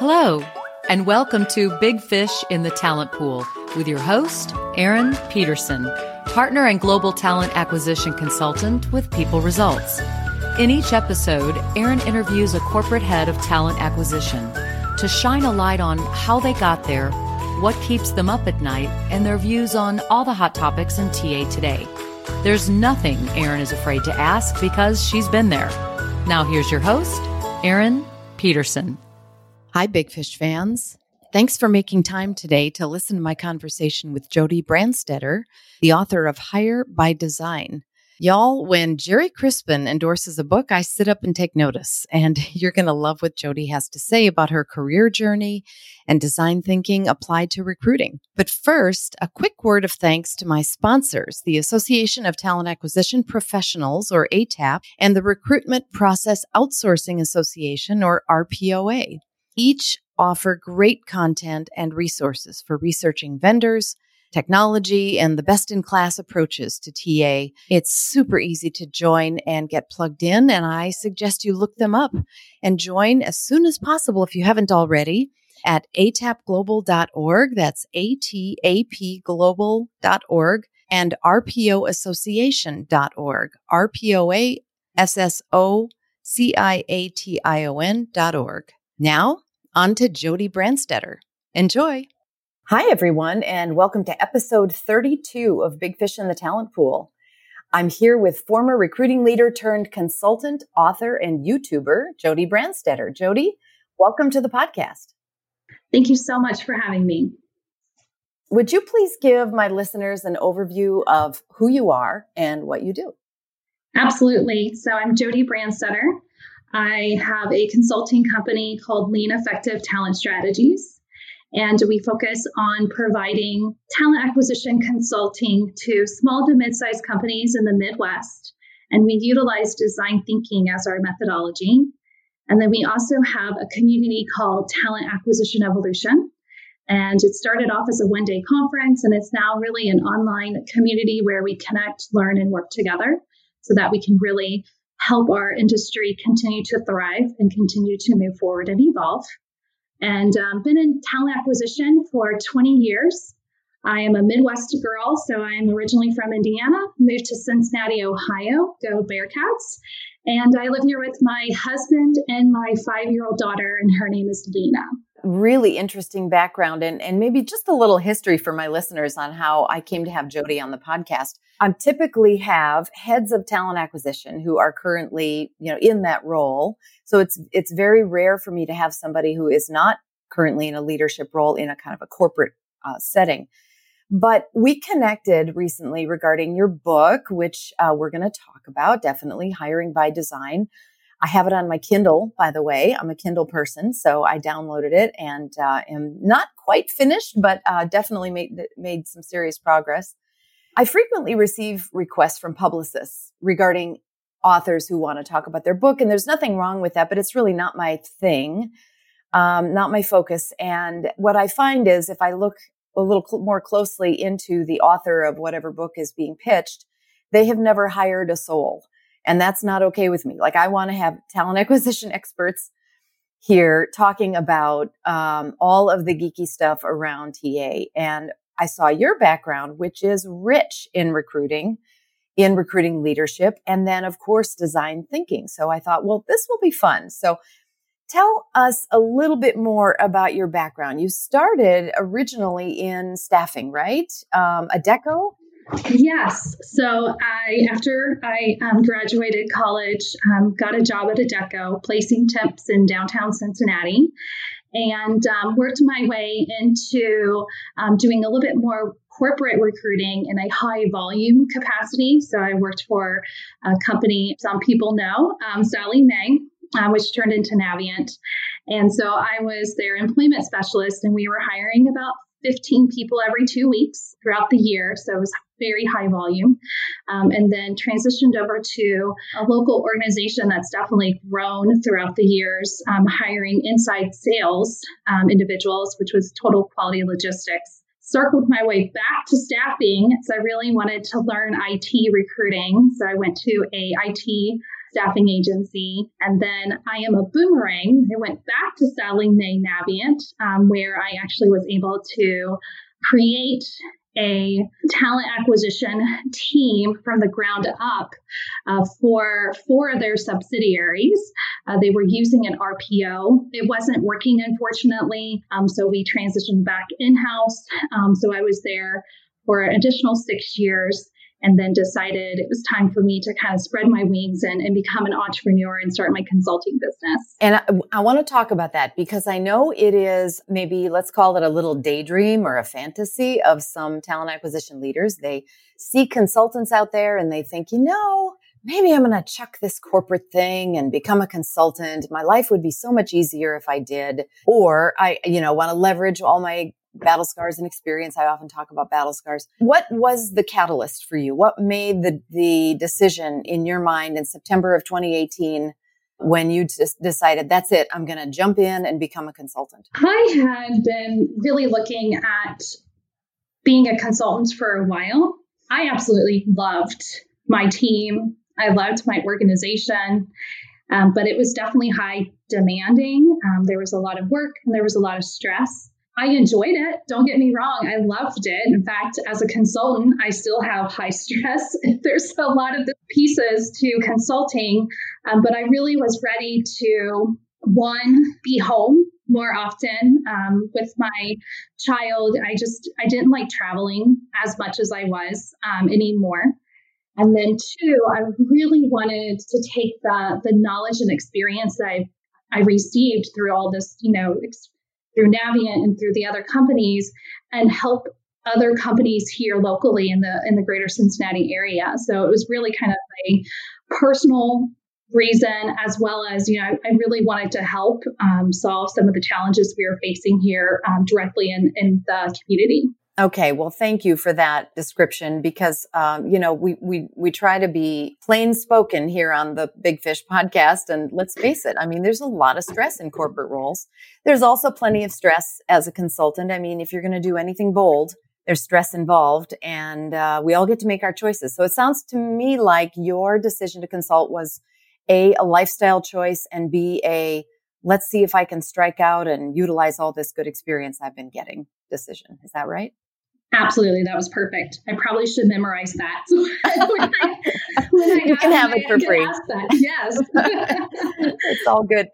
Hello, and welcome to Big Fish in the Talent Pool with your host, Erin Peterson, partner and global talent acquisition consultant with People Results. In each episode, Erin interviews a corporate head of talent acquisition to shine a light on how they got there, what keeps them up at night, and their views on all the hot topics in TA today. There's nothing Erin is afraid to ask because she's been there. Now, here's your host, Erin Peterson. Hi, Big Fish fans. Thanks for making time today to listen to my conversation with Jodi Brandstetter, the author of Hire by Design. Y'all, when Gerry Crispin endorses a book, I sit up and take notice. And you're going to love what Jodi has to say about her career journey and design thinking applied to recruiting. But first, a quick word of thanks to my sponsors, the Association of Talent Acquisition Professionals, or ATAP, and the Recruitment Process Outsourcing Association, or RPOA. Each offer great content and resources for researching vendors, technology, and the best in class approaches to TA. It's super easy to join and get plugged in, and I suggest you look them up and join as soon as possible if you haven't already at atapglobal.org. That's A-T-A-P global.org and rpoassociation.org. RPOA S-S-O-C-I-A-T-I-O-N dot org. Now, on to Jodi Brandstetter. Enjoy. Hi, everyone, and welcome to episode 32 of Big Fish in the Talent Pool. I'm here with former recruiting leader turned consultant, author, and YouTuber, Jodi Brandstetter. Jodi, welcome to the podcast. Thank you so much for having me. Would you please give my listeners an overview of who you are and what you do? Absolutely. So, I'm Jodi Brandstetter. I have a consulting company called Lean Effective Talent Strategies. And we focus on providing talent acquisition consulting to small to mid sized companies in the Midwest. And we utilize design thinking as our methodology. And then we also have a community called Talent Acquisition Evolution. And it started off as a one day conference, and it's now really an online community where we connect, learn, and work together so that we can really help our industry continue to thrive and continue to move forward and evolve and um, been in talent acquisition for 20 years. I am a Midwest girl, so I'm originally from Indiana, moved to Cincinnati, Ohio, go Bearcats. And I live here with my husband and my five year old daughter, and her name is Lena. Really interesting background, and, and maybe just a little history for my listeners on how I came to have Jodi on the podcast. I typically have heads of talent acquisition who are currently, you know, in that role. So it's it's very rare for me to have somebody who is not currently in a leadership role in a kind of a corporate uh, setting. But we connected recently regarding your book, which uh, we're going to talk about. Definitely hiring by design. I have it on my Kindle, by the way. I'm a Kindle person, so I downloaded it and uh, am not quite finished, but uh, definitely made made some serious progress. I frequently receive requests from publicists regarding authors who want to talk about their book, and there's nothing wrong with that, but it's really not my thing, um, not my focus. And what I find is if I look a little cl- more closely into the author of whatever book is being pitched, they have never hired a soul. And that's not okay with me. Like I want to have talent acquisition experts here talking about um, all of the geeky stuff around TA. And I saw your background, which is rich in recruiting, in recruiting leadership, and then, of course, design thinking. So I thought, well, this will be fun. So tell us a little bit more about your background. You started originally in staffing, right? Um, Adecco? Yes. So I, after I um, graduated college, um, got a job at Adecco, placing temps in downtown Cincinnati and um, worked my way into um, doing a little bit more corporate recruiting in a high volume capacity. So I worked for a company some people know, um, Sallie Mae, uh, which turned into Navient. And so I was their employment specialist, and we were hiring about 15 people every two weeks throughout the year. So it was very high volume. Um, and then transitioned over to a local organization that's definitely grown throughout the years, um, hiring inside sales um, individuals, which was total quality logistics. Circled my way back to staffing. So I really wanted to learn IT recruiting. So I went to a IT staffing agency. And then I am a boomerang. I went back to Sallie Mae Navient, um, where I actually was able to create a talent acquisition team from the ground up uh, for four of their subsidiaries. Uh, they were using an RPO. It wasn't working, unfortunately. Um, so we transitioned back in house. Um, so I was there for an additional six years and then decided it was time for me to kind of spread my wings and, and become an entrepreneur and start my consulting business. And I, I want to talk about that because I know it is maybe, let's call it a little daydream or a fantasy of some talent acquisition leaders. They see consultants out there and they think, you know, maybe I'm going to chuck this corporate thing and become a consultant. My life would be so much easier if I did. Or I, you know, want to leverage all my battle scars and experience. I often talk about battle scars. What was the catalyst for you? What made the, the decision in your mind in September of 2018 when you just decided that's it, I'm going to jump in and become a consultant? I had been really looking at being a consultant for a while. I absolutely loved my team. I loved my organization. Um, but it was definitely high demanding. Um, there was a lot of work and there was a lot of stress. I enjoyed it. Don't get me wrong. I loved it. In fact, as a consultant, I still have high stress. There's a lot of the pieces to consulting, um, but I really was ready to one, be home more often um, with my child. I just, I didn't like traveling as much as I was um, anymore. And then two, I really wanted to take the, the knowledge and experience that I, I received through all this, you know, through Navient and through the other companies and help other companies here locally in the in the greater Cincinnati area. So it was really kind of a personal reason as well as you know I, really wanted to help um, solve some of the challenges we are facing here um, directly in, in the community. Okay, well, thank you for that description because um, you know we we we try to be plain spoken here on the Big Fish podcast, and let's face it, I mean, there's a lot of stress in corporate roles. There's also plenty of stress as a consultant. I mean, if you're going to do anything bold, there's stress involved, and uh, we all get to make our choices. So it sounds to me like your decision to consult was a a lifestyle choice, and b a let's see if I can strike out and utilize all this good experience I've been getting decision. Is that right? Absolutely, that was perfect. I probably should memorize that. when I, when I you can have it for free. Yes, it's all good.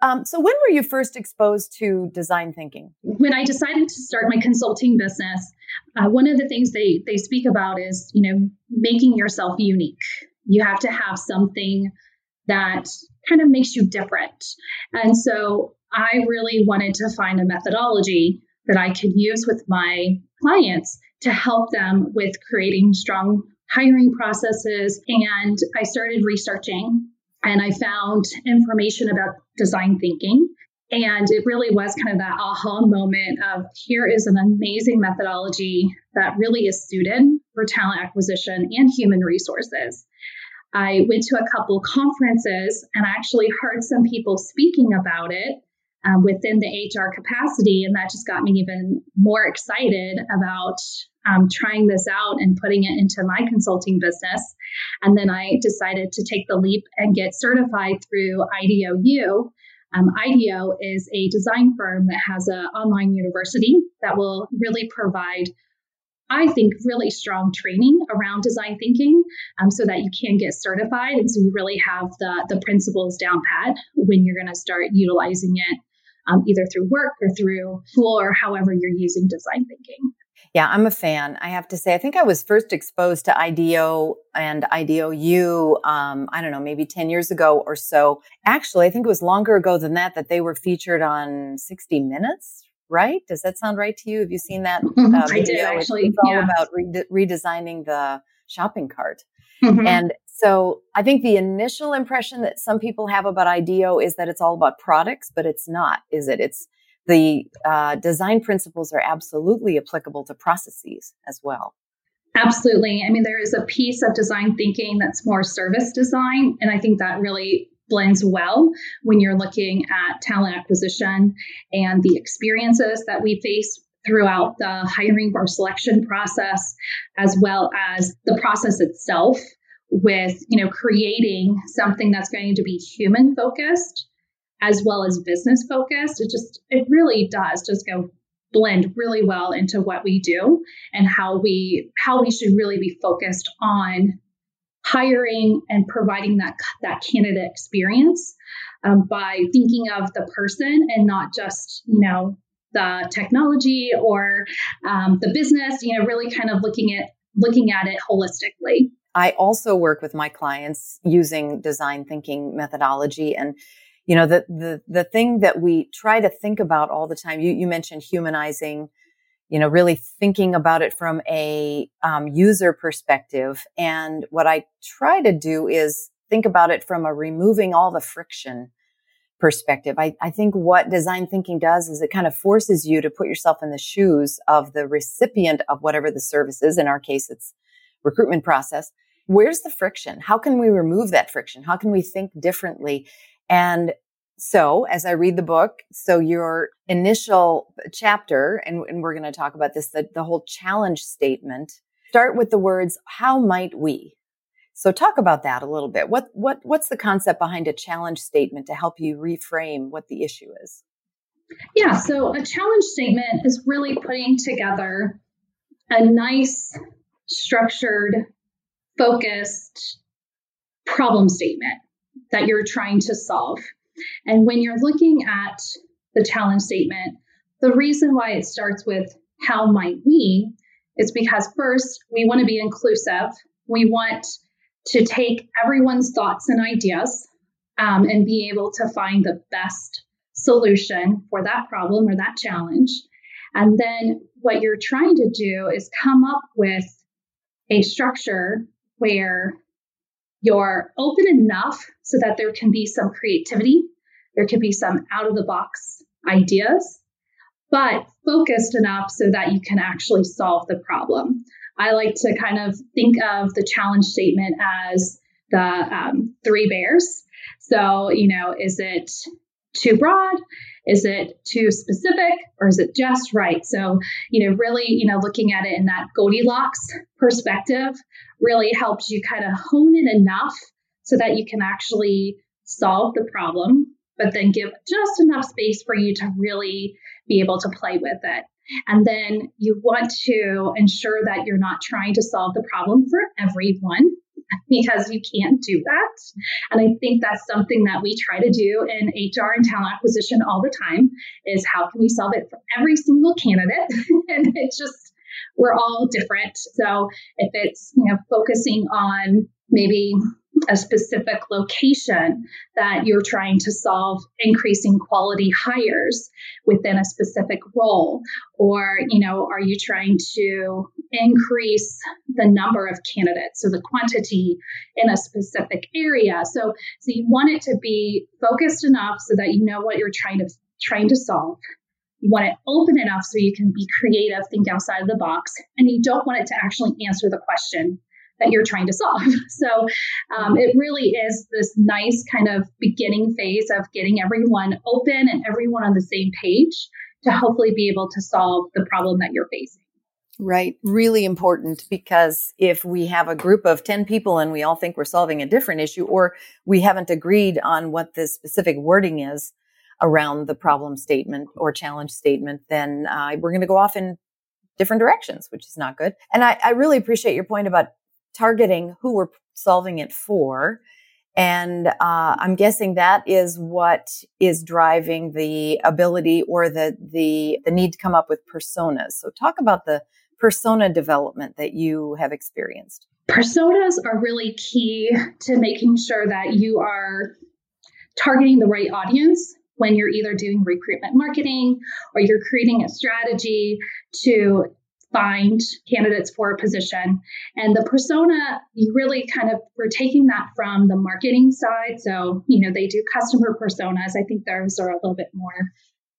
Um, so, when were you first exposed to design thinking? When I decided to start my consulting business, uh, one of the things they they speak about is you know making yourself unique. You have to have something that kind of makes you different, and so I really wanted to find a methodology that I could use with my clients to help them with creating strong hiring processes. And I started researching and I found information about design thinking. And it really was kind of that aha moment of here is an amazing methodology that really is suited for talent acquisition and human resources. I went to a couple conferences and I actually heard some people speaking about it um, within the HR capacity. And that just got me even more excited about um, trying this out and putting it into my consulting business. And then I decided to take the leap and get certified through IDEO. Um, IDEO is a design firm that has an online university that will really provide I think really strong training around design thinking um, so that you can get certified. And so you really have the, the principles down pat when you're going to start utilizing it um, either through work or through school or however you're using design thinking. Yeah, I'm a fan. I have to say, I think I was first exposed to IDEO and IDEOU, um, I don't know, maybe 10 years ago or so. Actually, I think it was longer ago than that that they were featured on 60 Minutes, right? Does that sound right to you? Have you seen that? Uh, I did actually. It's, it's all yeah. about re- redesigning the shopping cart. Mm-hmm. And so I think the initial impression that some people have about IDEO is that it's all about products, but it's not, is it? It's the uh, design principles are absolutely applicable to processes as well. Absolutely. I mean, there is a piece of design thinking that's more service design. And I think that really blends well when you're looking at talent acquisition and the experiences that we face throughout the hiring or selection process, as well as the process itself with, you know, creating something that's going to be human focused as well as business focused. It just, it really does just go blend really well into what we do and how we how we should really be focused on hiring and providing that that candidate experience um, by thinking of the person and not just you know the technology or um, the business you know really kind of looking at looking at it holistically. I also work with my clients using design thinking methodology. And you know the the the thing that we try to think about all the time you you mentioned humanizing you know really thinking about it from a um, user perspective. And what i try to do is think about it from a removing all the friction perspective. I, I think what design thinking does is it kind of forces you to put yourself in the shoes of the recipient of whatever the service is. In our case it's recruitment process. Where's the friction? How can we remove that friction? How can we think differently? And so as I read the book, so your initial chapter, and, and we're going to talk about this, the, the whole challenge statement, start with the words, how might we? So talk about that a little bit. What, what, what's the concept behind a challenge statement to help you reframe what the issue is? Yeah, so a challenge statement is really putting together a nice, structured, focused problem statement that you're trying to solve. And when you're looking at the challenge statement, the reason why it starts with how might we is because first, we want to be inclusive. We want to take everyone's thoughts and ideas um, and be able to find the best solution for that problem or that challenge. And then what you're trying to do is come up with a structure where you're open enough so that there can be some creativity, there can be some out of the box ideas, but focused enough so that you can actually solve the problem. I like to kind of think of the challenge statement as the um, three bears. So, you know, is it too broad? Is it too specific or is it just right? So, you know, really, you know, looking at it in that Goldilocks perspective really helps you kind of hone it enough so that you can actually solve the problem, but then give just enough space for you to really be able to play with it. And then you want to ensure that you're not trying to solve the problem for everyone because you can't do that. And I think that's something that we try to do in HR and talent acquisition all the time is how can we solve it for every single candidate? and it's just we're all different. So if it's, you know, focusing on maybe a specific location that you're trying to solve increasing quality hires within a specific role? Or you know are you trying to increase the number of candidates so the quantity in a specific area? So so you want it to be focused enough so that you know what you're trying to trying to solve. You want it open enough so you can be creative think outside of the box and you don't want it to actually answer the question that you're trying to solve. So um, it really is this nice kind of beginning phase of getting everyone open and everyone on the same page to hopefully be able to solve the problem that you're facing. Right. Really important because if we have a group of 10 people and we all think we're solving a different issue or we haven't agreed on what the specific wording is around the problem statement or challenge statement, then uh, we're going to go off in different directions, which is not good. And I, I really appreciate your point about targeting who we're solving it for. And uh, I'm guessing that is what is driving the ability or the, the the need to come up with personas. So talk about the persona development that you have experienced. Personas are really key to making sure that you are targeting the right audience when you're either doing recruitment marketing or you're creating a strategy to find candidates for a position. And the persona, you really kind of, we're taking that from the marketing side. So, you know, they do customer personas. I think those are a little bit more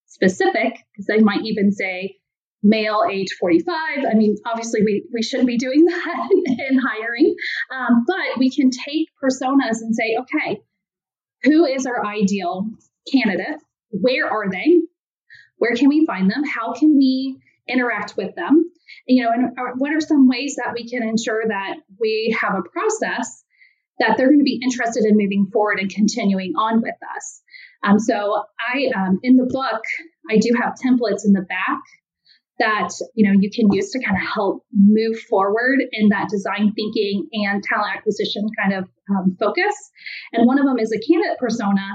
specific because they might even say male age 45. I mean, obviously, we, we shouldn't be doing that in hiring, um, but we can take personas and say, okay, who is our ideal candidate? Where are they? Where can we find them? How can we interact with them? you know, and what are some ways that we can ensure that we have a process that they're going to be interested in moving forward and continuing on with us. Um, so I, um, in the book, I do have templates in the back that you know you can use to kind of help move forward in that design thinking and talent acquisition kind of um, focus. And one of them is a candidate persona,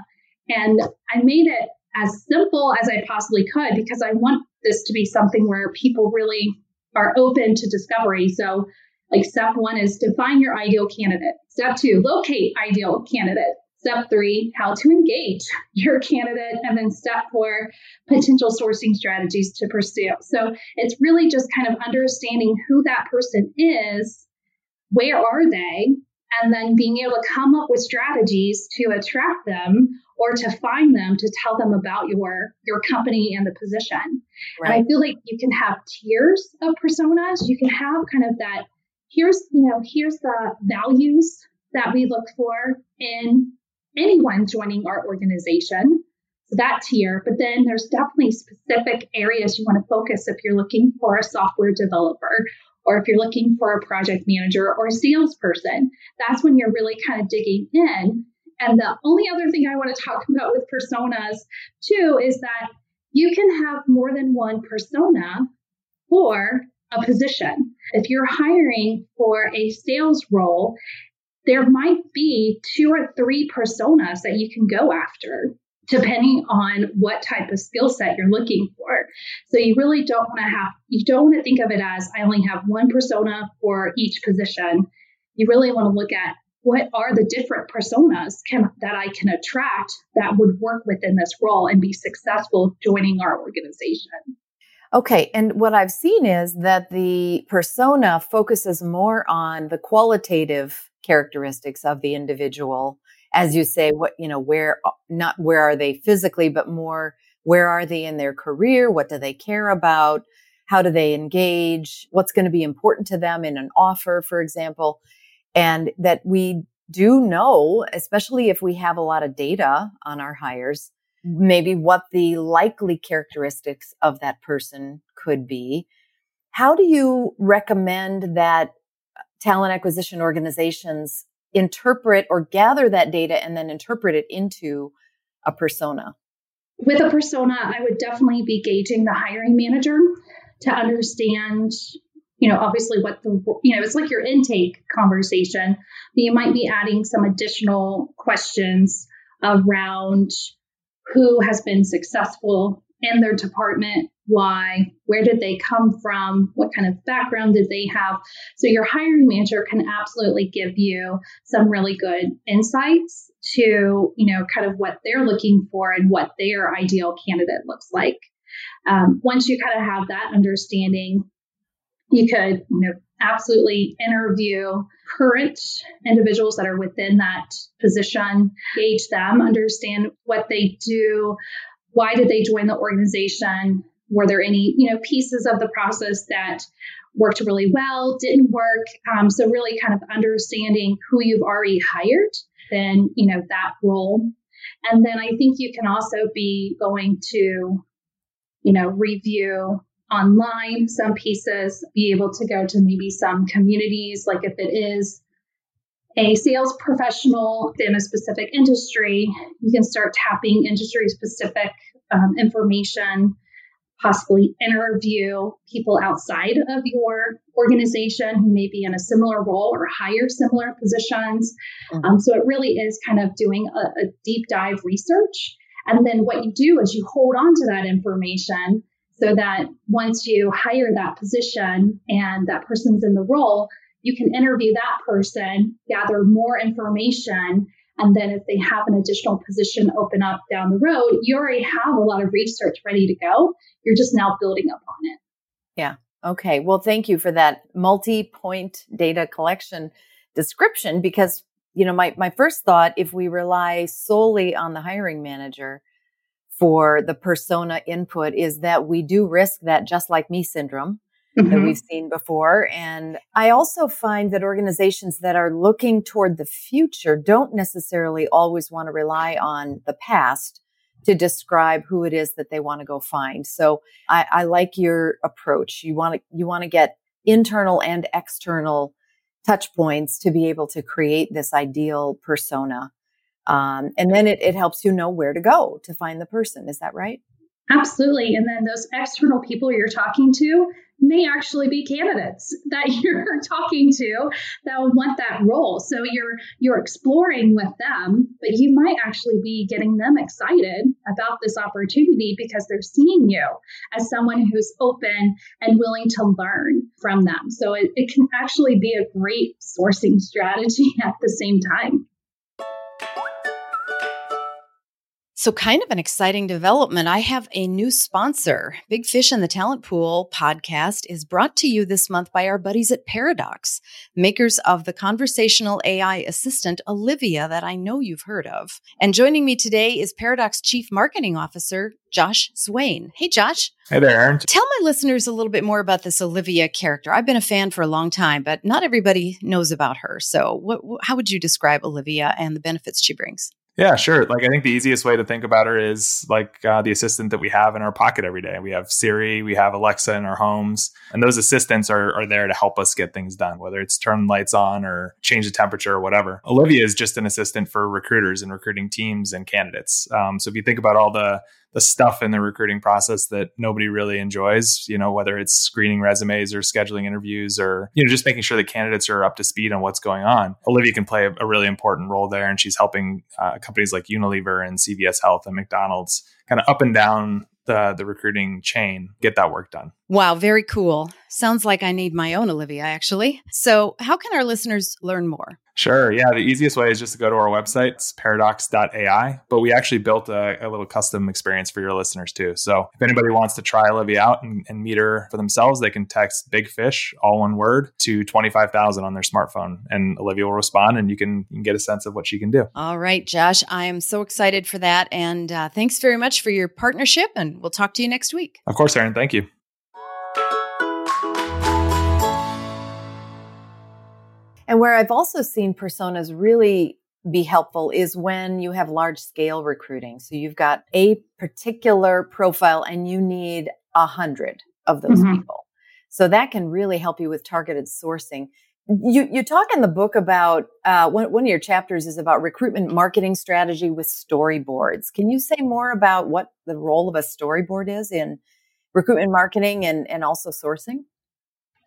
and I made it as simple as I possibly could because I want this to be something where people really are open to discovery. So, like step one is define your ideal candidate. Step two, locate ideal candidate. Step three, how to engage your candidate. And then step four, potential sourcing strategies to pursue. So it's really just kind of understanding who that person is, where are they, and then being able to come up with strategies to attract them or to find them to tell them about your your company and the position. Right. And I feel like you can have tiers of personas. You can have kind of that here's you know here's the values that we look for in anyone joining our organization. So that tier, but then there's definitely specific areas you want to focus if you're looking for a software developer or if you're looking for a project manager or a salesperson. That's when you're really kind of digging in. And the only other thing I want to talk about with personas too is that you can have more than one persona for a position. If you're hiring for a sales role there might be two or three personas that you can go after depending on what type of skill set you're looking for. So you really don't want to have you don't want to think of it as I only have one persona for each position. You really want to look at what are the different personas can, that I can attract that would work within this role and be successful joining our organization. Okay, and what I've seen is that the persona focuses more on the qualitative characteristics of the individual. As you say what you know where not where are they physically but more where are they in their career? What do they care about? How do they engage? What's going to be important to them in an offer for example and that we do know especially if we have a lot of data on our hires maybe what the likely characteristics of that person could be how do you recommend that uh, talent acquisition organizations interpret or gather that data and then interpret it into a persona? With a persona, I would definitely be gauging the hiring manager to understand, you know, obviously what the, you know, it's like your intake conversation, but you might be adding some additional questions around who has been successful in their department, why, where did they come from, what kind of background did they have. So your hiring manager can absolutely give you some really good insights to, you know, kind of what they're looking for and what their ideal candidate looks like. Um, once you kind of have that understanding, you could, you know, absolutely interview current individuals that are within that position, gauge them, understand what they do, why did they join the organization? Were there any, you know, pieces of the process that worked really well, didn't work? Um, so really kind of understanding who you've already hired, then, you know, that role. And then I think you can also be going to, you know, review online some pieces, be able to go to maybe some communities, like if it is a sales professional in a specific industry, you can start tapping industry specific um, information, possibly interview people outside of your organization who may be in a similar role or hire similar positions. Mm-hmm. Um, so it really is kind of doing a, a deep dive research. And then what you do is you hold on to that information so that once you hire that position and that person's in the role, you can interview that person, gather more information, and then if they have an additional position open up down the road, you already have a lot of research ready to go. You're just now building upon it. Yeah. Okay. Well, thank you for that multi point data collection description because, you know, my, my first thought, if we rely solely on the hiring manager for the persona input is that we do risk that just like me syndrome mm-hmm. that we've seen before. And I also find that organizations that are looking toward the future don't necessarily always want to rely on the past to describe who it is that they want to go find. So I, I like your approach. You want to, you want to get internal and external touch points to be able to create this ideal persona. Um, and then it, it helps you know where to go to find the person. Is that right? Absolutely. And then those external people you're talking to may actually be candidates that you're talking to that want that role. So you're you're exploring with them, but you might actually be getting them excited about this opportunity because they're seeing you as someone who's open and willing to learn from them. So it, it can actually be a great sourcing strategy at the same time. So, kind of an exciting development. I have a new sponsor. Big Fish in the Talent Pool podcast is brought to you this month by our buddies at Paradox, makers of the conversational AI assistant Olivia that I know you've heard of. And joining me today is Paradox Chief Marketing Officer, Josh Swain. Hey, Josh. Hey there, Erin. Tell my listeners a little bit more about this Olivia character. I've been a fan for a long time, but not everybody knows about her. So, what, how would you describe Olivia and the benefits she brings? Yeah, sure. Like I think the easiest way to think about her is like uh, the assistant that we have in our pocket every day. We have Siri, we have Alexa in our homes, and those assistants are, are there to help us get things done, whether it's turn lights on or change the temperature or whatever. Olivia is just an assistant for recruiters and recruiting teams and candidates. Um, so if you think about all the the stuff in the recruiting process that nobody really enjoys, you know, whether it's screening resumes or scheduling interviews or, you know, just making sure the candidates are up to speed on what's going on. Olivia can play a, a really important role there. And she's helping uh, companies like Unilever and CVS Health and McDonald's kind of up and down the the recruiting chain get that work done. Wow, very cool. Sounds like I need my own Olivia actually. So, how can our listeners learn more? Sure. Yeah. The easiest way is just to go to our website. It's paradox.ai. But we actually built a, a, little custom experience for your listeners too. So if anybody wants to try Olivia out and, and meet her for themselves, they can text Big Fish, all one word, to 25,000 on their smartphone. And Olivia will respond and you can, you can get a sense of what she can do. All right, Josh. I am so excited for that. And uh, thanks very much for your partnership. And we'll talk to you next week. Of course, Erin. Thank you. And where I've also seen personas really be helpful is when you have large scale recruiting. So you've got a particular profile and you need a hundred of those mm-hmm. people. So that can really help you with targeted sourcing. You, you talk in the book about, uh, one, one of your chapters is about recruitment marketing strategy with storyboards. Can you say more about what the role of a storyboard is in recruitment marketing and, and also sourcing?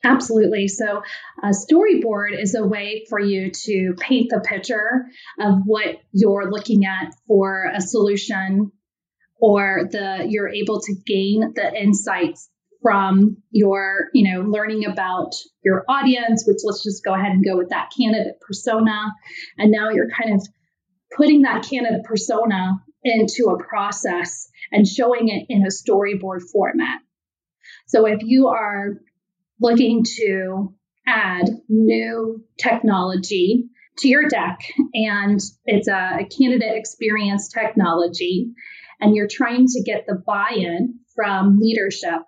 Absolutely. So, a storyboard is a way for you to paint the picture of what you're looking at for a solution or the you're able to gain the insights from your, you know, learning about your audience, which let's just go ahead and go with that candidate persona. And now you're kind of putting that candidate persona into a process and showing it in a storyboard format. So if you are looking to add new technology to your deck. And it's a, candidate experience technology. And you're trying to get the buy-in from leadership.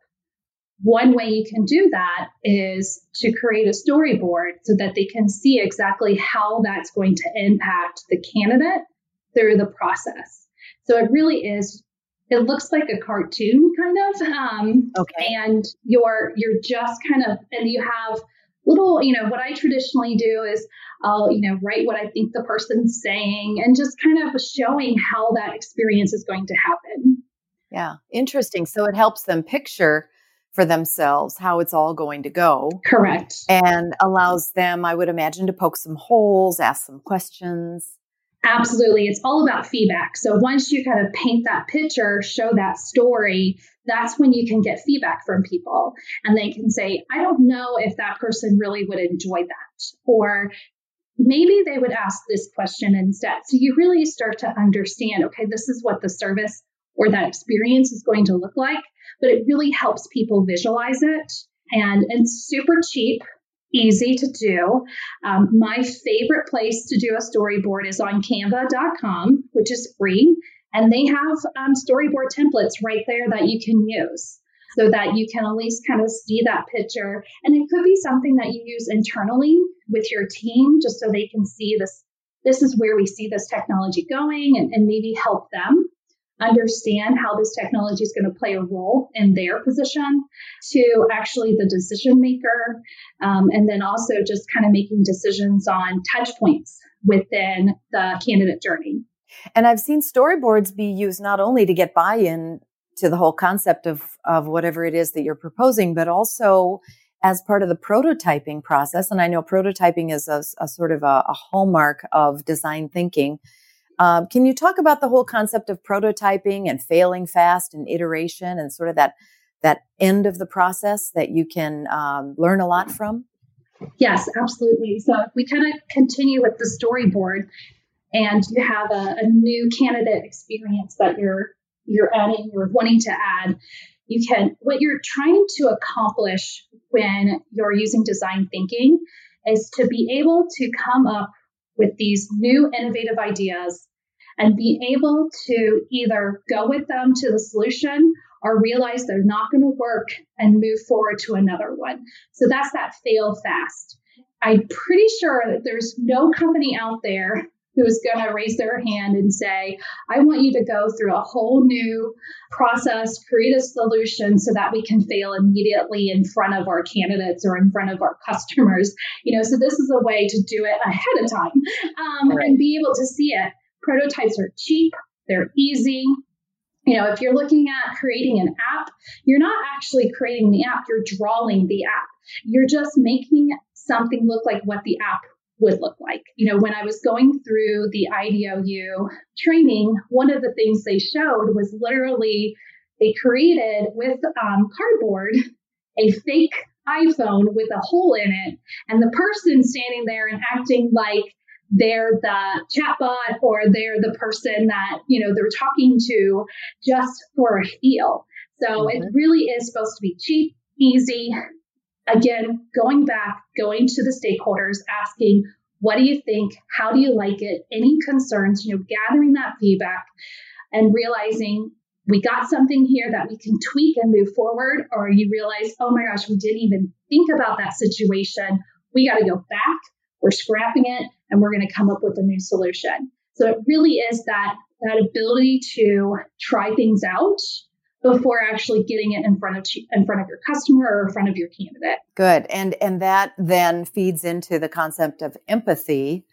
One way you can do that is to create a storyboard so that they can see exactly how that's going to impact the candidate through the process. So it really is it looks like a cartoon kind of um, okay. and you're you're just kind of and you have little you know what i traditionally do is i'll you know write what i think the person's saying and just kind of showing how that experience is going to happen. Yeah interesting. So it helps them picture for themselves how it's all going to go. Correct. And allows them i would imagine to poke some holes ask some questions Absolutely. It's all about feedback. So once you kind of paint that picture, show that story, that's when you can get feedback from people. And they can say, I don't know if that person really would enjoy that. Or maybe they would ask this question instead. So you really start to understand okay, this is what the service or that experience is going to look like. But it really helps people visualize it. And it's super cheap easy to do. Um, my favorite place to do a storyboard is on canva.com, which is free. And they have um, storyboard templates right there that you can use so that you can at least kind of see that picture. And it could be something that you use internally with your team just so they can see this. This is where we see this technology going and, and maybe help them understand how this technology is going to play a role in their position to actually the decision maker um, and then also just kind of making decisions on touch points within the candidate journey. And i've seen storyboards be used not only to get buy-in to the whole concept of of whatever it is that you're proposing but also as part of the prototyping process. And i know prototyping is a, a sort of a, a hallmark of design thinking um, can you talk about the whole concept of prototyping and failing fast and iteration and sort of that that end of the process that you can um, learn a lot from? Yes, absolutely. So we kind of continue with the storyboard, and you have a, a new candidate experience that you're you're adding, you're wanting to add. You can what you're trying to accomplish when you're using design thinking is to be able to come up with these new innovative ideas and be able to either go with them to the solution or realize they're not going to work and move forward to another one. So that's that fail fast. I'm pretty sure that there's no company out there who's going to raise their hand and say, I want you to go through a whole new process, create a solution so that we can fail immediately in front of our candidates or in front of our customers. You know, so this is a way to do it ahead of time um, right. and be able to see it. Prototypes are cheap, they're easy. You know, if you're looking at creating an app, you're not actually creating the app, you're drawing the app. You're just making something look like what the app would look like. You know, when I was going through the IDEOU training, one of the things they showed was literally they created with um, cardboard a fake iPhone with a hole in it, and the person standing there and acting like they're the chatbot or they're the person that you know they're talking to just for a feel. So mm-hmm. it really is supposed to be cheap easy. Again going back going to the stakeholders asking what do you think? How do you like it? Any concerns you know gathering that feedback and realizing we got something here that we can tweak and move forward or you realize oh my gosh we didn't even think about that situation. We got to go back. We're scrapping it and we're going to come up with a new solution. So it really is that that ability to try things out before actually getting it in front of in front of your customer or in front of your candidate. Good. And and that then feeds into the concept of empathy,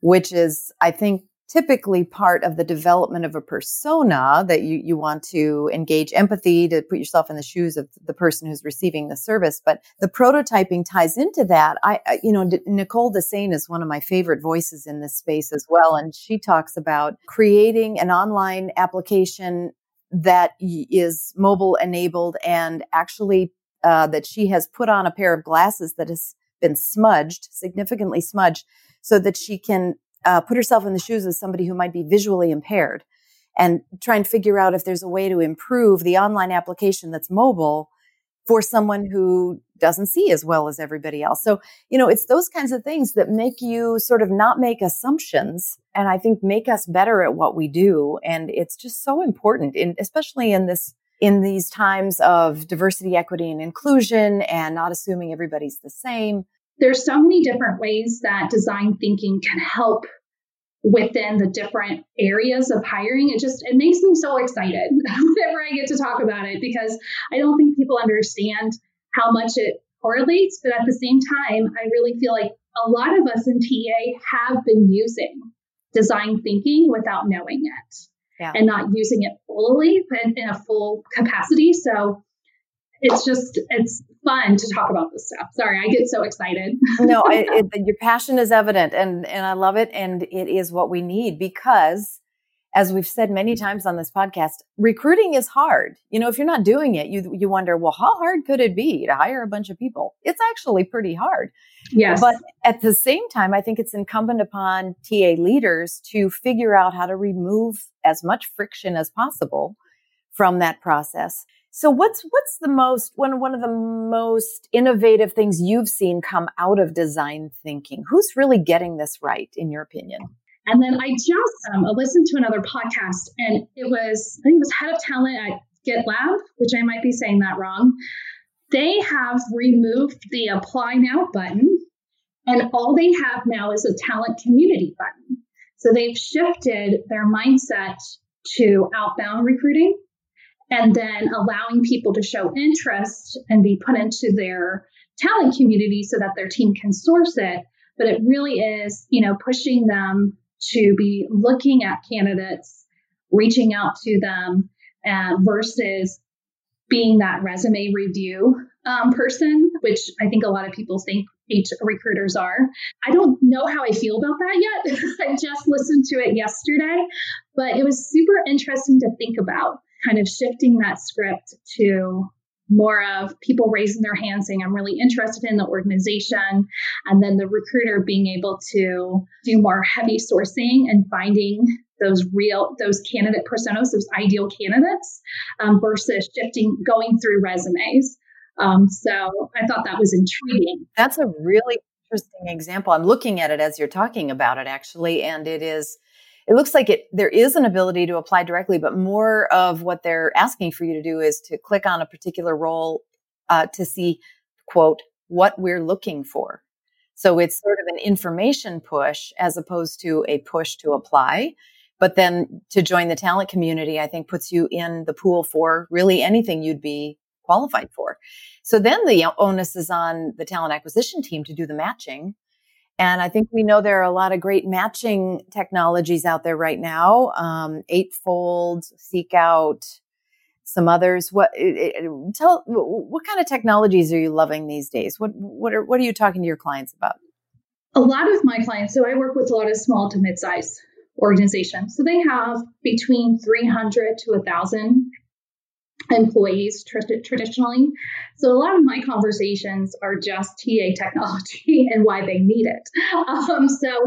which is I think typically part of the development of a persona that you, you want to engage empathy to put yourself in the shoes of the person who's receiving the service. But the prototyping ties into that. I, you know, Nicole Desain is one of my favorite voices in this space as well. And she talks about creating an online application that is mobile enabled and actually uh, that she has put on a pair of glasses that has been smudged, significantly smudged, so that she can uh, put herself in the shoes of somebody who might be visually impaired and try and figure out if there's a way to improve the online application that's mobile for someone who doesn't see as well as everybody else. So, you know, it's those kinds of things that make you sort of not make assumptions and I think make us better at what we do. And it's just so important in, especially in this, in these times of diversity, equity and inclusion and not assuming everybody's the same there's so many different ways that design thinking can help within the different areas of hiring it just it makes me so excited whenever i get to talk about it because i don't think people understand how much it correlates but at the same time i really feel like a lot of us in ta have been using design thinking without knowing it yeah. and not using it fully in, in a full capacity so it's just it's fun to talk about this stuff. Sorry, I get so excited. no, it, it, your passion is evident, and and I love it, and it is what we need because, as we've said many times on this podcast, recruiting is hard. You know, if you're not doing it, you you wonder, well, how hard could it be to hire a bunch of people? It's actually pretty hard. Yes, but at the same time, I think it's incumbent upon TA leaders to figure out how to remove as much friction as possible from that process so what's what's the most one one of the most innovative things you've seen come out of design thinking? Who's really getting this right in your opinion? And then I just um, listened to another podcast, and it was I think it was head of talent at GitLab, which I might be saying that wrong. They have removed the apply now button, and all they have now is a talent community button. So they've shifted their mindset to outbound recruiting and then allowing people to show interest and be put into their talent community so that their team can source it but it really is you know pushing them to be looking at candidates reaching out to them uh, versus being that resume review um, person, which I think a lot of people think H recruiters are. I don't know how I feel about that yet. I just listened to it yesterday, but it was super interesting to think about kind of shifting that script to more of people raising their hands saying, I'm really interested in the organization. And then the recruiter being able to do more heavy sourcing and finding those real, those candidate personas, those ideal candidates um, versus shifting, going through resumes. Um, so I thought that was intriguing. That's a really interesting example. I'm looking at it as you're talking about it, actually, and it is. It looks like it there is an ability to apply directly, but more of what they're asking for you to do is to click on a particular role uh, to see, quote, what we're looking for. So it's sort of an information push as opposed to a push to apply. But then to join the talent community, I think puts you in the pool for really anything you'd be qualified for. So then the onus is on the talent acquisition team to do the matching. And I think we know there are a lot of great matching technologies out there right now. Um, Eightfold, SeekOut, some others. What tell what kind of technologies are you loving these days? What what are what are you talking to your clients about? A lot of my clients. So I work with a lot of small to mid size organizations. So they have between 300 to 1,000 employees tr- traditionally. So a lot of my conversations are just TA technology and why they need it. Um, so,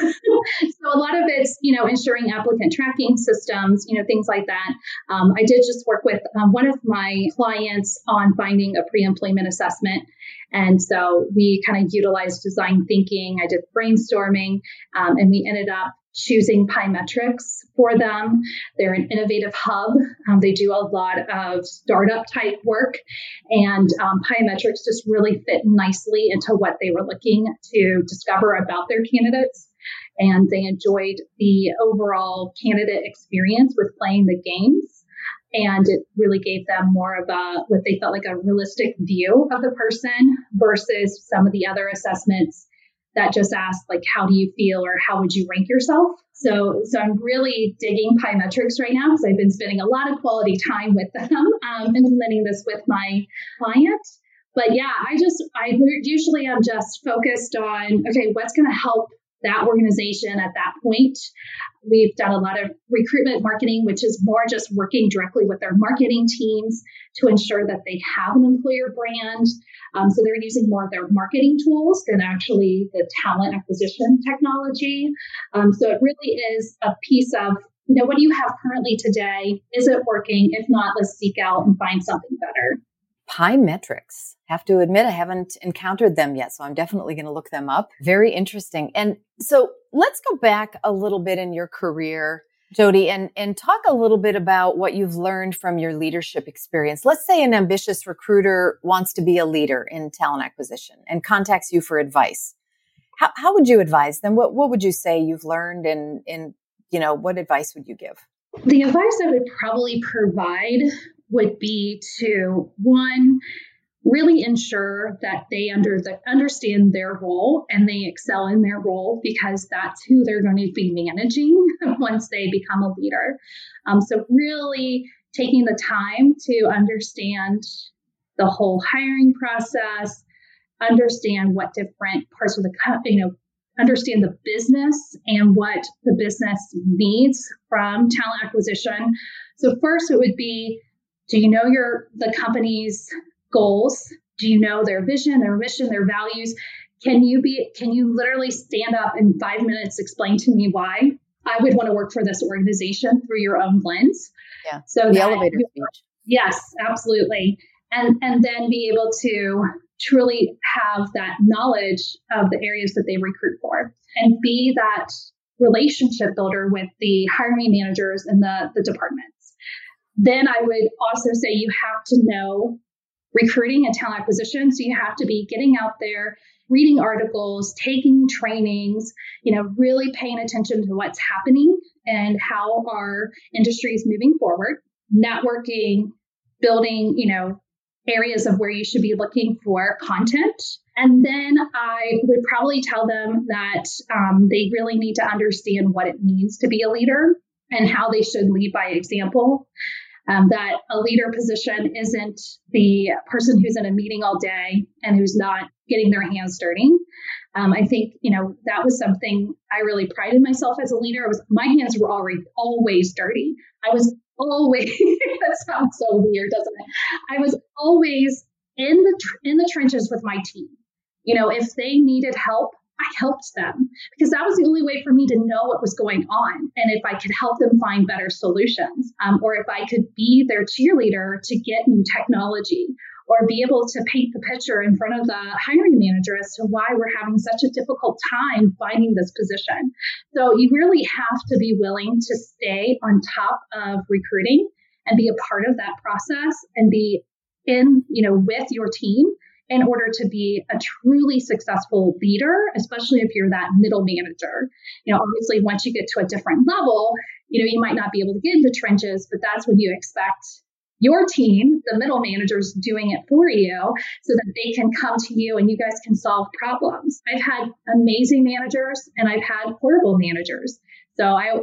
so a lot of it's you know ensuring applicant tracking systems, you know things like that. Um, I did just work with um, one of my clients on finding a pre-employment assessment. And so we kind of utilized design thinking. I did brainstorming, um, and we ended up choosing Pymetrics for them. They're an innovative hub. Um, they do a lot of startup type work, and um, Pymetrics just really fit nicely into what they were looking to discover about their candidates. And they enjoyed the overall candidate experience with playing the games. And it really gave them more of a what they felt like a realistic view of the person versus some of the other assessments that just asked like how do you feel or how would you rank yourself? So so i'm really digging Pymetrics right now because i've been spending a lot of quality time with them um, implementing this with my client. But yeah i just i usually am just focused on okay what's going to help that organization at that point. We've done a lot of recruitment marketing, which is more just working directly with their marketing teams to ensure that they have an employer brand. Um, so they're using more of their marketing tools than actually the talent acquisition technology. Um, so it really is a piece of you know, what do you have currently today? Is it working? If not, let's seek out and find something better. Pymetrics. Have to admit, I haven't encountered them yet, so I'm definitely going to look them up. Very interesting. And so let's go back a little bit in your career, Jodi, and, and talk a little bit about what you've learned from your leadership experience. Let's say an ambitious recruiter wants to be a leader in talent acquisition and contacts you for advice. How, how would you advise them? What, what would you say you've learned and, and, you know, what advice would you give? The advice I would probably provide would be to one, really ensure that they under the, understand their role and they excel in their role because that's who they're going to be managing once they become a leader. Um, so really taking the time to understand the whole hiring process, understand what different parts of the you know understand the business and what the business needs from talent acquisition. So first it would be do you know your the company's goals? Do you know their vision, their mission, their values? Can you be can you literally stand up in 5 minutes explain to me why I would want to work for this organization through your own lens? Yeah. So the elevator speech. Yes, absolutely. And and then be able to truly have that knowledge of the areas that they recruit for and be that relationship builder with the hiring managers and the, the department. Then I would also say you have to know recruiting and talent acquisition. So you have to be getting out there, reading articles, taking trainings, you know, really paying attention to what's happening and how our industry is moving forward, networking, building, you know, areas of where you should be looking for content. And then I would probably tell them that um, they really need to understand what it means to be a leader and how they should lead by example. Um, that a leader position isn't the person who's in a meeting all day and who's not getting their hands dirty. Um, I think you know that was something I really prided myself as a leader. Was my hands were already always dirty. I was always that sounds so weird, doesn't it? I was always in the in the trenches with my team. You know, if they needed help, I helped them because that was the only way for me to know what was going on and if I could help them find better solutions um, or if I could be their cheerleader to get new technology or be able to paint the picture in front of the hiring manager as to why we're having such a difficult time finding this position. So you really have to be willing to stay on top of recruiting and be a part of that process and be in, you know, with your team in order to be a truly successful leader, especially if you're that middle manager. You know, obviously once you get to a different level, you know, you might not be able to get in the trenches, but that's when you expect your team, the middle managers, doing it for you so that they can come to you and you guys can solve problems. I've had amazing managers and I've had horrible managers. So I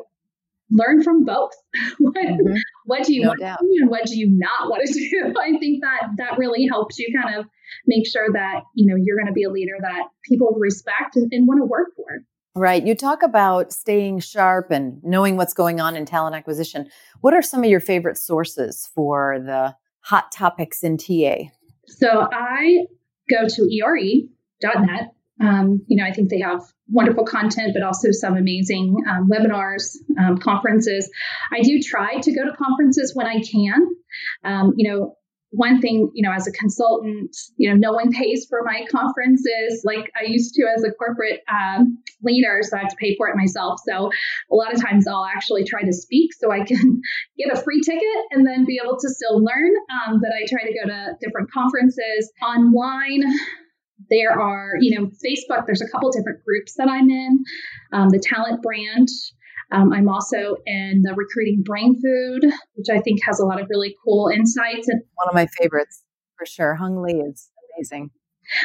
learn from both. mm-hmm. What, do you no want doubt. to do and what do you not want to do? I think that that really helps you kind of make sure that you know you're going to be a leader that people respect and, and want to work for. Right. You talk about staying sharp and knowing what's going on in talent acquisition. What are some of your favorite sources for the hot topics in TA? So I go to ere.net. Um, you know, I think they have wonderful content, but also some amazing um, webinars, um, conferences. I do try to go to conferences when I can. Um, you know, one thing, you know, as a consultant, you know, no one pays for my conferences like I used to as a corporate um, leader, so I have to pay for it myself. So a lot of times I'll actually try to speak so I can get a free ticket and then be able to still learn. Um, but I try to go to different conferences online. There are, you know, Facebook, there's a couple different groups that I'm in. Um, the Talent Brand um, I'm also in the Recruiting Brainfood, which I think has a lot of really cool insights. And one of my favorites for sure. Hung Lee is amazing.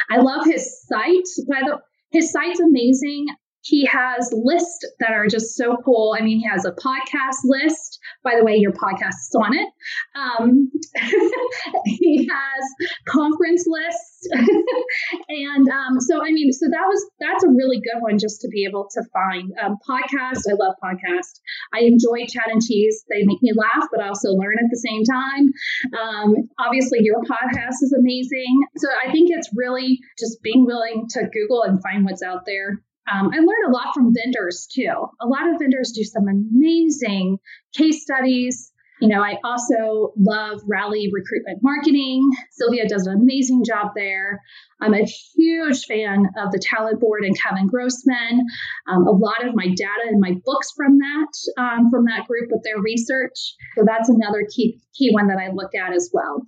I love his site. By the his site's amazing. He has lists that are just so cool. I mean, he has a podcast list. By the way, your podcast is on it. Um, he has conference lists, and um, so I mean, so that was that's a really good one just to be able to find um, podcast. I love podcast. I enjoy Chad and Cheese. They make me laugh, but I also learn at the same time. Um, obviously, your podcast is amazing. So I think it's really just being willing to Google and find what's out there um, I learned a lot from vendors too. A lot of vendors do some amazing case studies. You know, I also love Rally Recruitment Marketing. Sylvia does an amazing job there. I'm a huge fan of the Talent Board and Kevin Grossman. Um, a lot of my data and my books from that um, from that group with their research. So that's another key key one that I look at as well.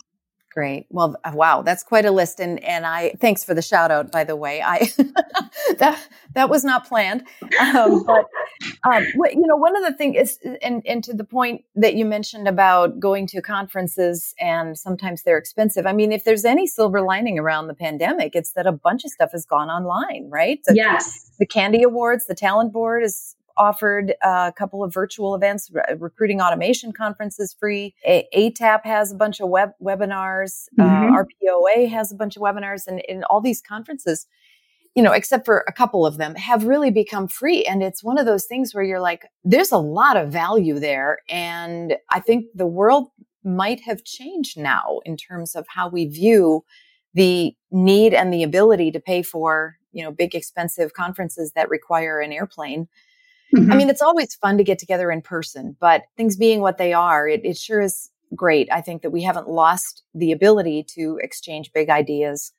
Great. Well, uh, wow, that's quite a list. And and I thanks for the shout out, by the way. I that that was not planned. Um, but um, you know, one of the things is, and and to the point that you mentioned about going to conferences and sometimes they're expensive. I mean, if there's any silver lining around the pandemic, it's that a bunch of stuff has gone online, right? The, yes. The CandE Awards, the Talent Board is offered a couple of virtual events, re- recruiting automation conferences free. A- ATAP has a bunch of web webinars. Uh, mm-hmm. Uh, RPOA has a bunch of webinars, and in all these conferences, you know, except for a couple of them, have really become free. And it's one of those things where you're like, there's a lot of value there, and I think the world might have changed now in terms of how we view the need and the ability to pay for you know big expensive conferences that require an airplane Mm-hmm. I mean, it's always fun to get together in person, but things being what they are, it, it sure is great. I think that we haven't lost the ability to exchange big ideas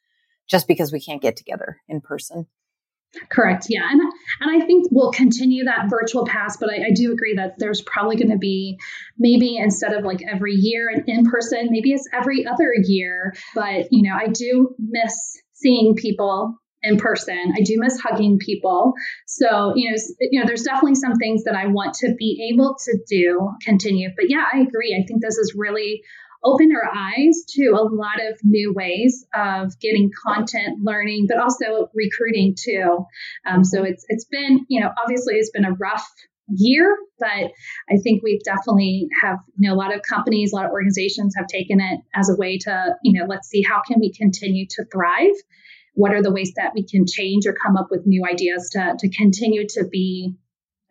just because we can't get together in person. Correct. Yeah. And, and I think we'll continue that virtual pass, but I, I do agree that there's probably going to be maybe instead of like every year in person, maybe it's every other year. But, you know, I do miss seeing people in person. I do miss hugging people. So, you know, you know, there's definitely some things that I want to be able to do continue. But yeah, I agree. I think this is really opened our eyes to a lot of new ways of getting content, learning, but also recruiting too. Um, so it's it's been, you know, obviously it's been a rough year, but I think we've definitely have, you know, a lot of companies, a lot of organizations have taken it as a way to, you know, let's see how can we continue to thrive. What are the ways that we can change or come up with new ideas to, to continue to be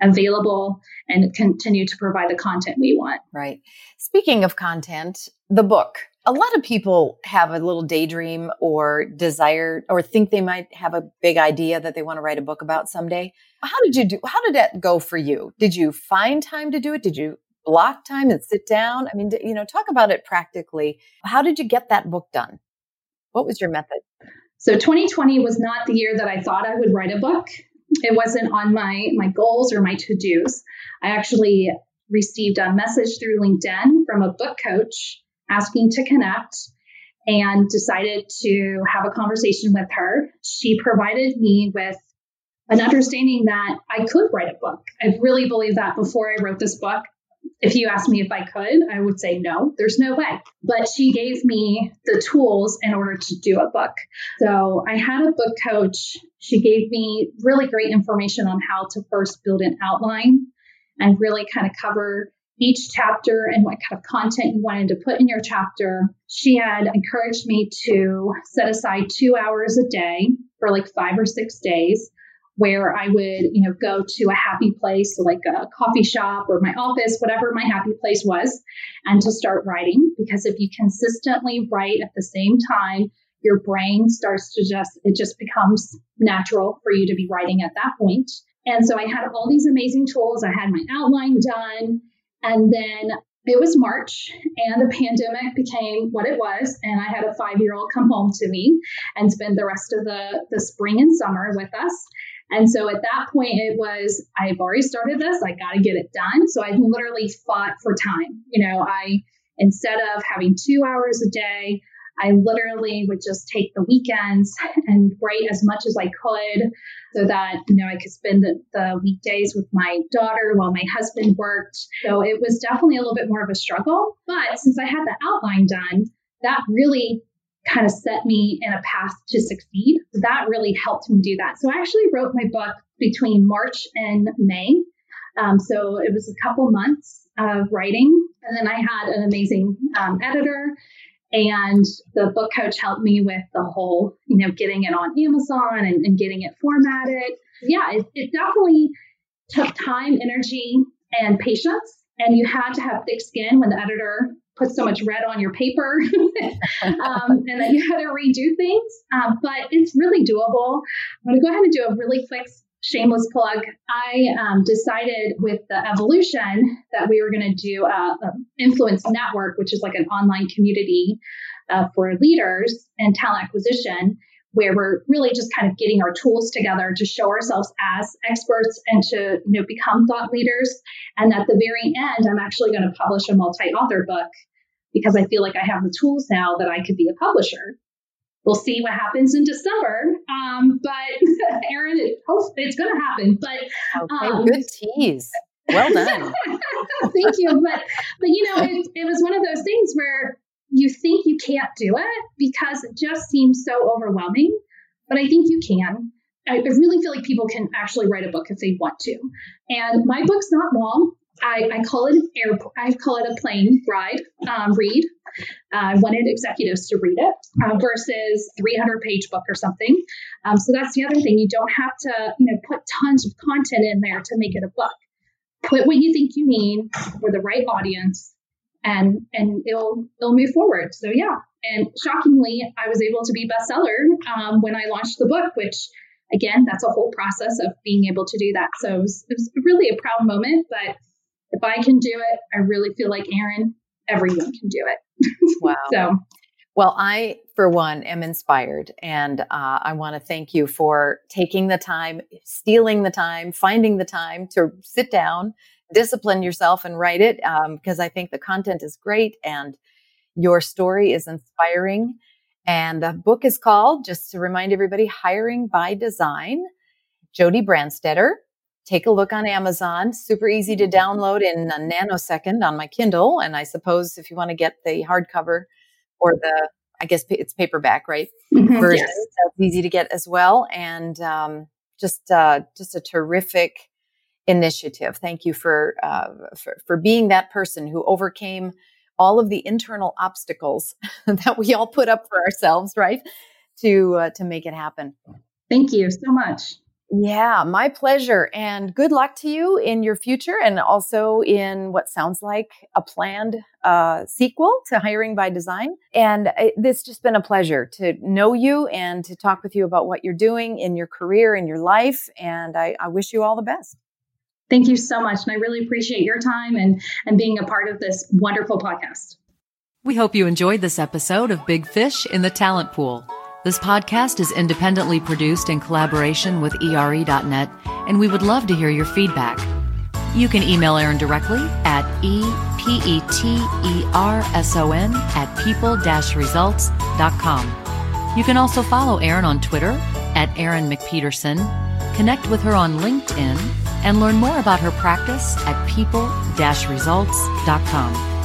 available and continue to provide the content we want. Right. Speaking of content, the book. A lot of people have a little daydream or desire or think they might have a big idea that they want to write a book about someday. How did you do? How did that go for you? Did you find time to do it? Did you block time and sit down? I mean, you know, talk about it practically. How did you get that book done? What was your method? So 2020 was not the year that I thought I would write a book. It wasn't on my my goals or my to-dos. I actually received a message through LinkedIn from a book coach asking to connect and decided to have a conversation with her. She provided me with an understanding that I could write a book. I really believed that before I wrote this book. If you asked me if I could, I would say no, there's no way. But she gave me the tools in order to do a book. So I had a book coach. She gave me really great information on how to first build an outline and really kind of cover each chapter and what kind of content you wanted to put in your chapter. She had encouraged me to set aside two hours a day for like five or six days where I would, you know, go to a happy place, like a coffee shop or my office, whatever my happy place was, and to start writing. Because if you consistently write at the same time, your brain starts to just, it just becomes natural for you to be writing at that point. And so I had all these amazing tools. I had my outline done. And then it was March and the pandemic became what it was. And I had a five year old come home to me and spend the rest of the, the spring and summer with us. And so at that point, it was, I've already started this, I got to get it done. So I literally fought for time. You know, I, instead of having two hours a day, I literally would just take the weekends and write as much as I could so that, you know, I could spend the, the weekdays with my daughter while my husband worked. So it was definitely a little bit more of a struggle. But since I had the outline done, that really kind of set me in a path to succeed. That really helped me do that. So I actually wrote my book between March and May. Um, so it was a couple months of writing. And then I had an amazing um, editor and the book coach helped me with the whole, you know, getting it on Amazon and, and getting it formatted. Yeah, it, it definitely took time, energy, and patience. And you had to have thick skin when the editor put so much red on your paper um, and then you had to redo things. Um, but it's really doable. I'm going to go ahead and do a really quick shameless plug, I um, decided with the evolution that we were going to do a, a, influence network, which is like an online community uh, for leaders and talent acquisition, where we're really just kind of getting our tools together to show ourselves as experts and to you know become thought leaders. And at the very end, I'm actually going to publish a multi-author book because I feel like I have the tools now that I could be a publisher we'll see what happens in December. Um, but Erin, it, it's going to happen. But okay, um, good tease. Well done. Thank you. But but you know, it, it was one of those things where you think you can't do it because it just seems so overwhelming. But I think you can. I, I really feel like people can actually write a book if they want to. And my book's not long. I, I call it an air. I call it a plane ride um, read. Uh, I wanted executives to read it uh, versus 300 page book or something. Um, so that's the other thing. You don't have to, you know, put tons of content in there to make it a book. Put what you think you need for the right audience, and and it'll it'll move forward. So yeah. And shockingly, I was able to be bestseller um, when I launched the book, which again, that's a whole process of being able to do that. So it was, it was really a proud moment, but if I can do it, I really feel like Erin, everyone can do it. Wow. so, well, I, for one, am inspired. And uh, I want to thank you for taking the time, stealing the time, finding the time to sit down, discipline yourself, and write it because um, I think the content is great and your story is inspiring. And the book is called, just to remind everybody, Hiring by Design. Jodi Brandstetter. Take a look on Amazon. Super easy to download in a nanosecond on my Kindle. And I suppose if you want to get the hardcover or the, I guess it's paperback, right? Mhm, Version, yes. that's easy to get as well. And um, just, uh, just a terrific initiative. Thank you for, uh, for for being that person who overcame all of the internal obstacles that we all put up for ourselves, right? To uh, to make it happen. Thank you so much. Yeah, my pleasure. And good luck to you in your future and also in what sounds like a planned uh, sequel to Hiring by Design. And it, this just been a pleasure to know you and to talk with you about what you're doing in your career, in your life. And I, I wish you all the best. Thank you so much. And I really appreciate your time and, and being a part of this wonderful podcast. We hope you enjoyed this episode of Big Fish in the Talent Pool. This podcast is independently produced in collaboration with ERE.net, and we would love to hear your feedback. You can email Erin directly at E-P-E-T-E-R-S-O-N at people-results.com. You can also follow Erin on Twitter at Erin McPeterson, connect with her on LinkedIn, and learn more about her practice at people-results.com.